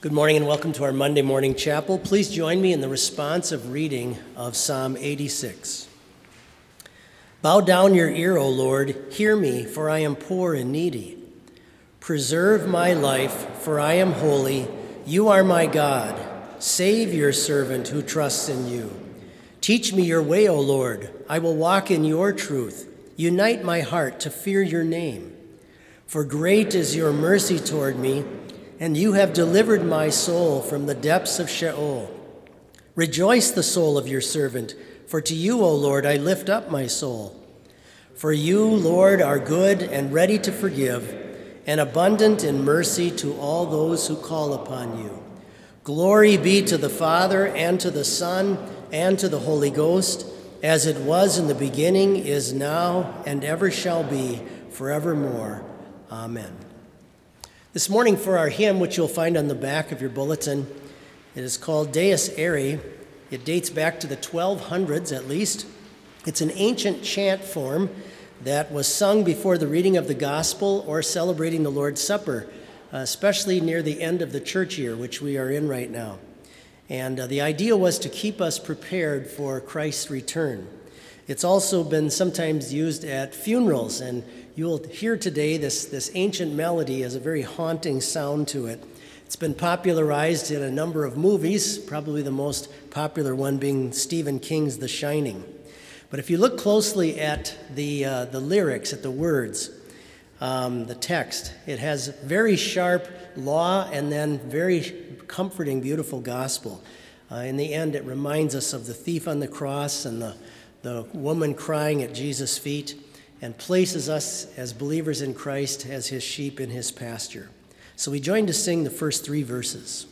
Good morning and welcome to our Monday morning chapel. Please join me in the responsive reading of Psalm 86. Bow down your ear, O Lord, hear me, for I am poor and needy. Preserve my life, for I am holy. You are my God. Save your servant who trusts in you. Teach me your way, O Lord. I will walk in your truth. Unite my heart to fear your name. For great is your mercy toward me and you have delivered my soul from the depths of Sheol. Rejoice, the soul of your servant, for to you, O Lord, I lift up my soul. For you, Lord, are good and ready to forgive, and abundant in mercy to all those who call upon you. Glory be to the Father, and to the Son, and to the Holy Ghost, as it was in the beginning, is now, and ever shall be, forevermore. Amen. This morning, for our hymn, which you'll find on the back of your bulletin, it is called Dies Irae. It dates back to the 1200s at least. It's an ancient chant form that was sung before the reading of the gospel or celebrating the Lord's Supper, especially near the end of the church year, which we are in right now. And uh, the idea was to keep us prepared for Christ's return. It's also been sometimes used at funerals and You'll hear today this, this ancient melody has a very haunting sound to it. It's been popularized in a number of movies, probably the most popular one being Stephen King's The Shining. But if you look closely at the, uh, the lyrics, at the words, um, the text, it has very sharp law and then very comforting, beautiful gospel. Uh, in the end, it reminds us of the thief on the cross and the, the woman crying at Jesus' feet and places us as believers in Christ as his sheep in his pasture. So we join to sing the first three verses.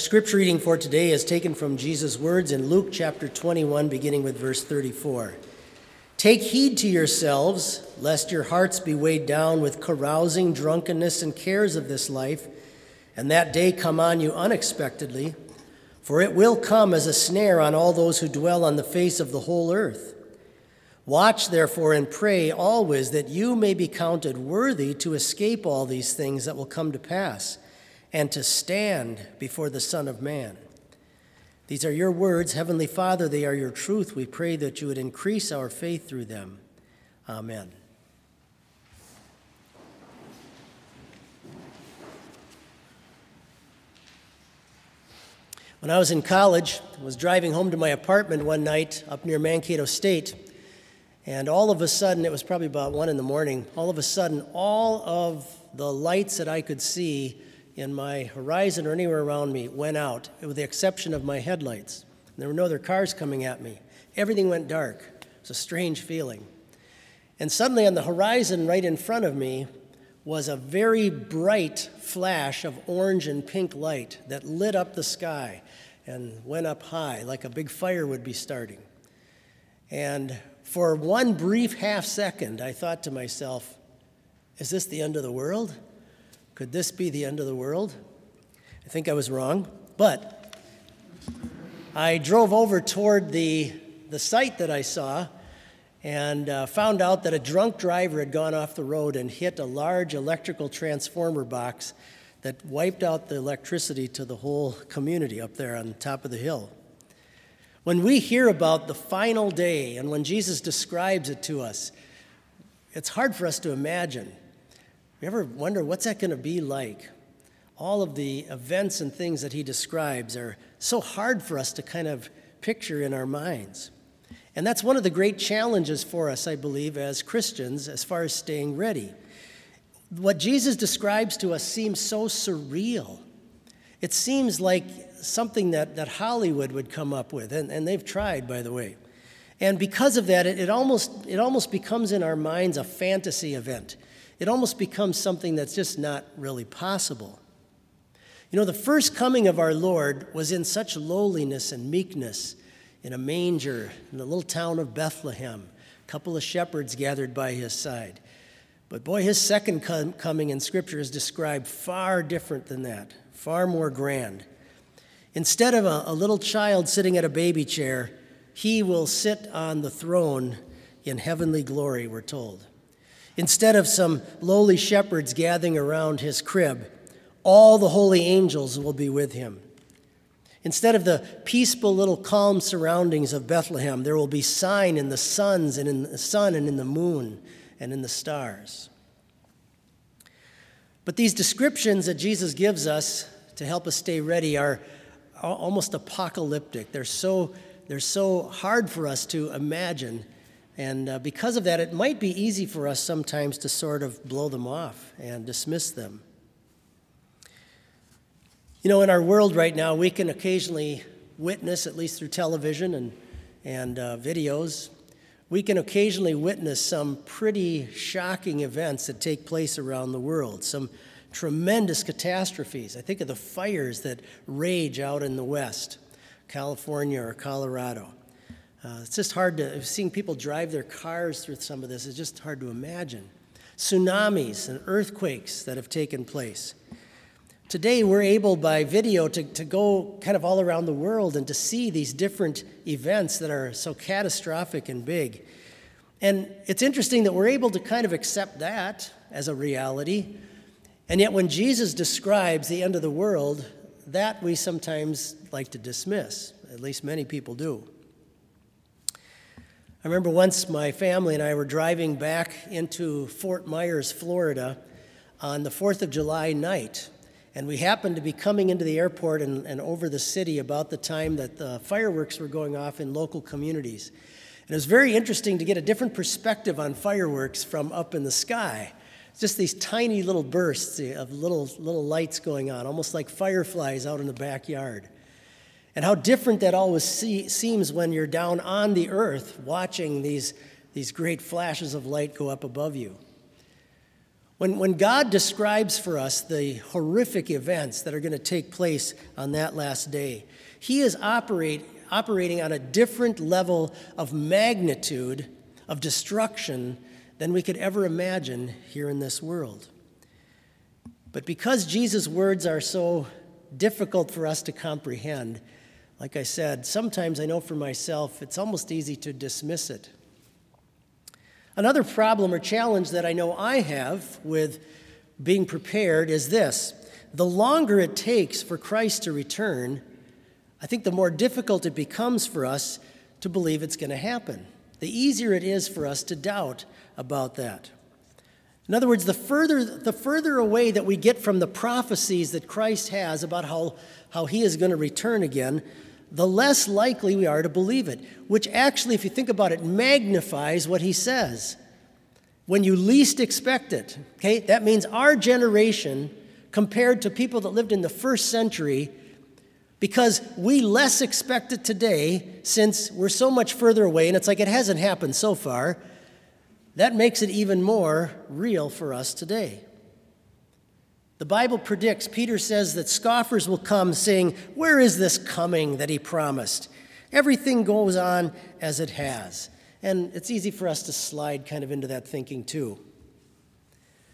Our scripture reading for today is taken from Jesus' words in Luke chapter 21, beginning with verse 34. Take heed to yourselves, lest your hearts be weighed down with carousing, drunkenness, and cares of this life, and that day come on you unexpectedly, for it will come as a snare on all those who dwell on the face of the whole earth. Watch therefore and pray always that you may be counted worthy to escape all these things that will come to pass and to stand before the Son of Man. These are your words, Heavenly Father, they are your truth. We pray that you would increase our faith through them. Amen. When I was in college, I was driving home to my apartment one night up near Mankato State, and all of a sudden, it was probably about one in the morning, all of a sudden, all of the lights that I could see in my horizon or anywhere around me went out, with the exception of my headlights. There were no other cars coming at me. Everything went dark. It was a strange feeling. And suddenly, on the horizon right in front of me, was a very bright flash of orange and pink light that lit up the sky and went up high like a big fire would be starting. And for one brief half second, I thought to myself, is this the end of the world? Could this be the end of the world? I think I was wrong, but I drove over toward the, the site that I saw and uh, found out that a drunk driver had gone off the road and hit a large electrical transformer box that wiped out the electricity to the whole community up there on top of the hill. When we hear about the final day and when Jesus describes it to us, it's hard for us to imagine. You ever wonder what's that going to be like? All of the events and things that he describes are so hard for us to kind of picture in our minds. And that's one of the great challenges for us, I believe, as Christians, as far as staying ready. What Jesus describes to us seems so surreal. It seems like something that, that Hollywood would come up with, and, and they've tried, by the way. And because of that, it, it, almost, it almost becomes in our minds a fantasy event it almost becomes something that's just not really possible. You know, the first coming of our Lord was in such lowliness and meekness in a manger in the little town of Bethlehem, a couple of shepherds gathered by his side. But boy, his second com- coming in Scripture is described far different than that, far more grand. Instead of a, a little child sitting at a baby chair, he will sit on the throne in heavenly glory, we're told. Instead of some lowly shepherds gathering around his crib, all the holy angels will be with him. Instead of the peaceful little calm surroundings of Bethlehem, there will be sign in the suns and in the sun and in the moon and in the stars. But these descriptions that Jesus gives us to help us stay ready are almost apocalyptic. They're so, they're so hard for us to imagine and uh, because of that, it might be easy for us sometimes to sort of blow them off and dismiss them. You know, in our world right now, we can occasionally witness, at least through television and, and uh, videos, we can occasionally witness some pretty shocking events that take place around the world, some tremendous catastrophes. I think of the fires that rage out in the West, California or Colorado. Uh, it's just hard to, seeing people drive their cars through some of this, it's just hard to imagine. Tsunamis and earthquakes that have taken place. Today, we're able by video to, to go kind of all around the world and to see these different events that are so catastrophic and big. And it's interesting that we're able to kind of accept that as a reality. And yet, when Jesus describes the end of the world, that we sometimes like to dismiss. At least many people do. I remember once my family and I were driving back into Fort Myers, Florida on the 4th of July night. And we happened to be coming into the airport and, and over the city about the time that the fireworks were going off in local communities. And it was very interesting to get a different perspective on fireworks from up in the sky. It's just these tiny little bursts of little, little lights going on, almost like fireflies out in the backyard. And how different that always see, seems when you're down on the earth watching these, these great flashes of light go up above you. When, when God describes for us the horrific events that are going to take place on that last day, He is operate, operating on a different level of magnitude of destruction than we could ever imagine here in this world. But because Jesus' words are so difficult for us to comprehend, like I said, sometimes I know for myself it's almost easy to dismiss it. Another problem or challenge that I know I have with being prepared is this the longer it takes for Christ to return, I think the more difficult it becomes for us to believe it's going to happen. The easier it is for us to doubt about that. In other words, the further, the further away that we get from the prophecies that Christ has about how, how he is going to return again, the less likely we are to believe it, which actually, if you think about it, magnifies what he says. When you least expect it, okay, that means our generation, compared to people that lived in the first century, because we less expect it today since we're so much further away, and it's like it hasn't happened so far, that makes it even more real for us today. The Bible predicts, Peter says that scoffers will come saying, Where is this coming that he promised? Everything goes on as it has. And it's easy for us to slide kind of into that thinking too.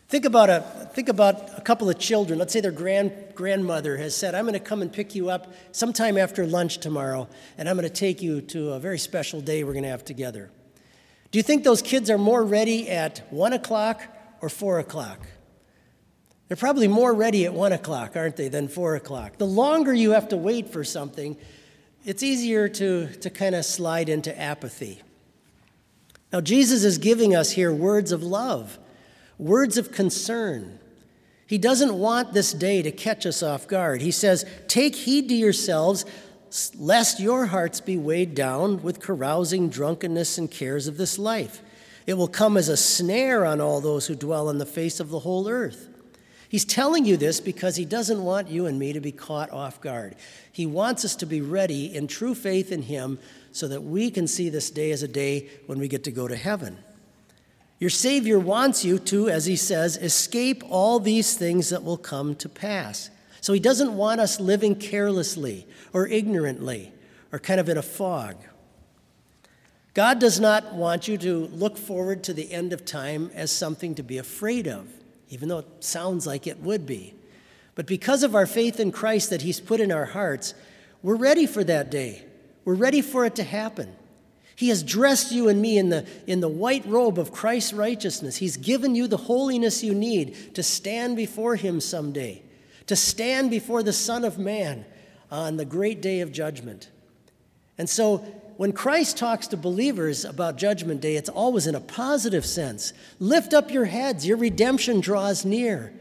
Think about a, think about a couple of children. Let's say their grand, grandmother has said, I'm going to come and pick you up sometime after lunch tomorrow, and I'm going to take you to a very special day we're going to have together. Do you think those kids are more ready at 1 o'clock or 4 o'clock? They're probably more ready at one o'clock, aren't they, than four o'clock. The longer you have to wait for something, it's easier to, to kind of slide into apathy. Now, Jesus is giving us here words of love, words of concern. He doesn't want this day to catch us off guard. He says, Take heed to yourselves, lest your hearts be weighed down with carousing, drunkenness, and cares of this life. It will come as a snare on all those who dwell on the face of the whole earth. He's telling you this because he doesn't want you and me to be caught off guard. He wants us to be ready in true faith in him so that we can see this day as a day when we get to go to heaven. Your Savior wants you to, as he says, escape all these things that will come to pass. So he doesn't want us living carelessly or ignorantly or kind of in a fog. God does not want you to look forward to the end of time as something to be afraid of even though it sounds like it would be. But because of our faith in Christ that He's put in our hearts, we're ready for that day. We're ready for it to happen. He has dressed you and me in the, in the white robe of Christ's righteousness. He's given you the holiness you need to stand before Him someday, to stand before the Son of Man on the great day of judgment. And so when Christ talks to believers about Judgment Day, it's always in a positive sense. Lift up your heads, your redemption draws near.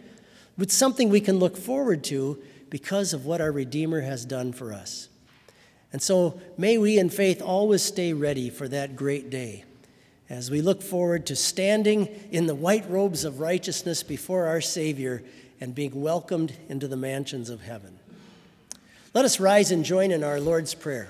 It's something we can look forward to because of what our Redeemer has done for us. And so may we in faith always stay ready for that great day as we look forward to standing in the white robes of righteousness before our Savior and being welcomed into the mansions of heaven. Let us rise and join in our Lord's Prayer.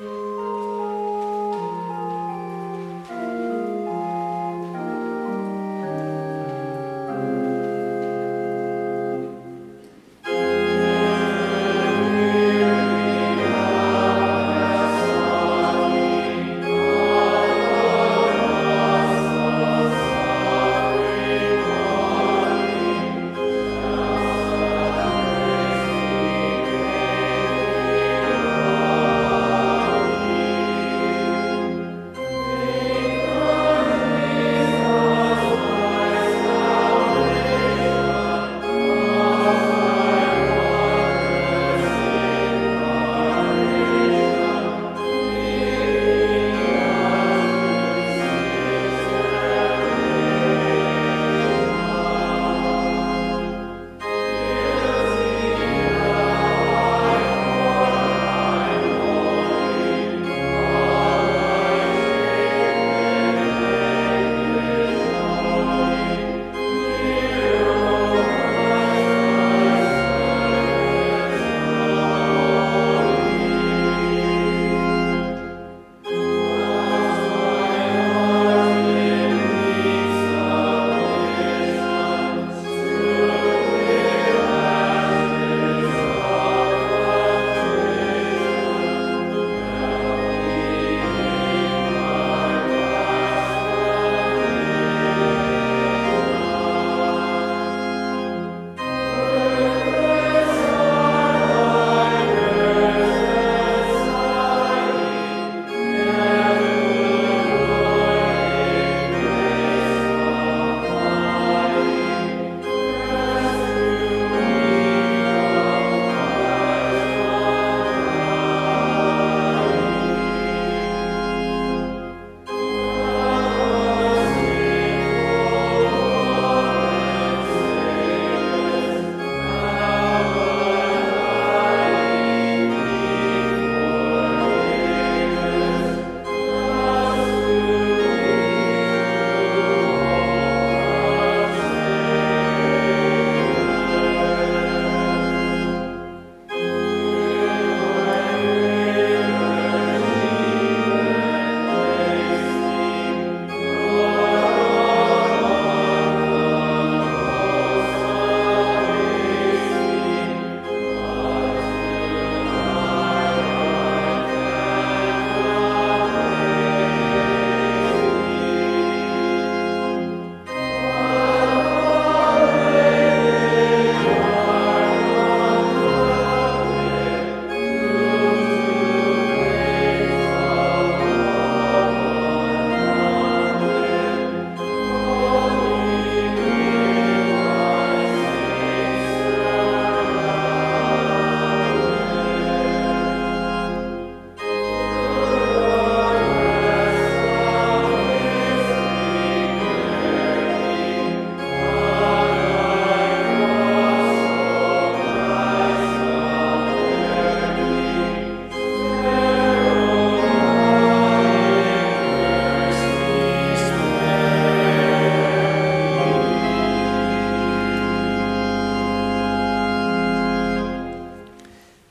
Thank you.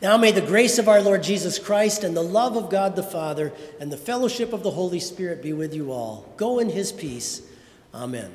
Now may the grace of our Lord Jesus Christ and the love of God the Father and the fellowship of the Holy Spirit be with you all. Go in his peace. Amen.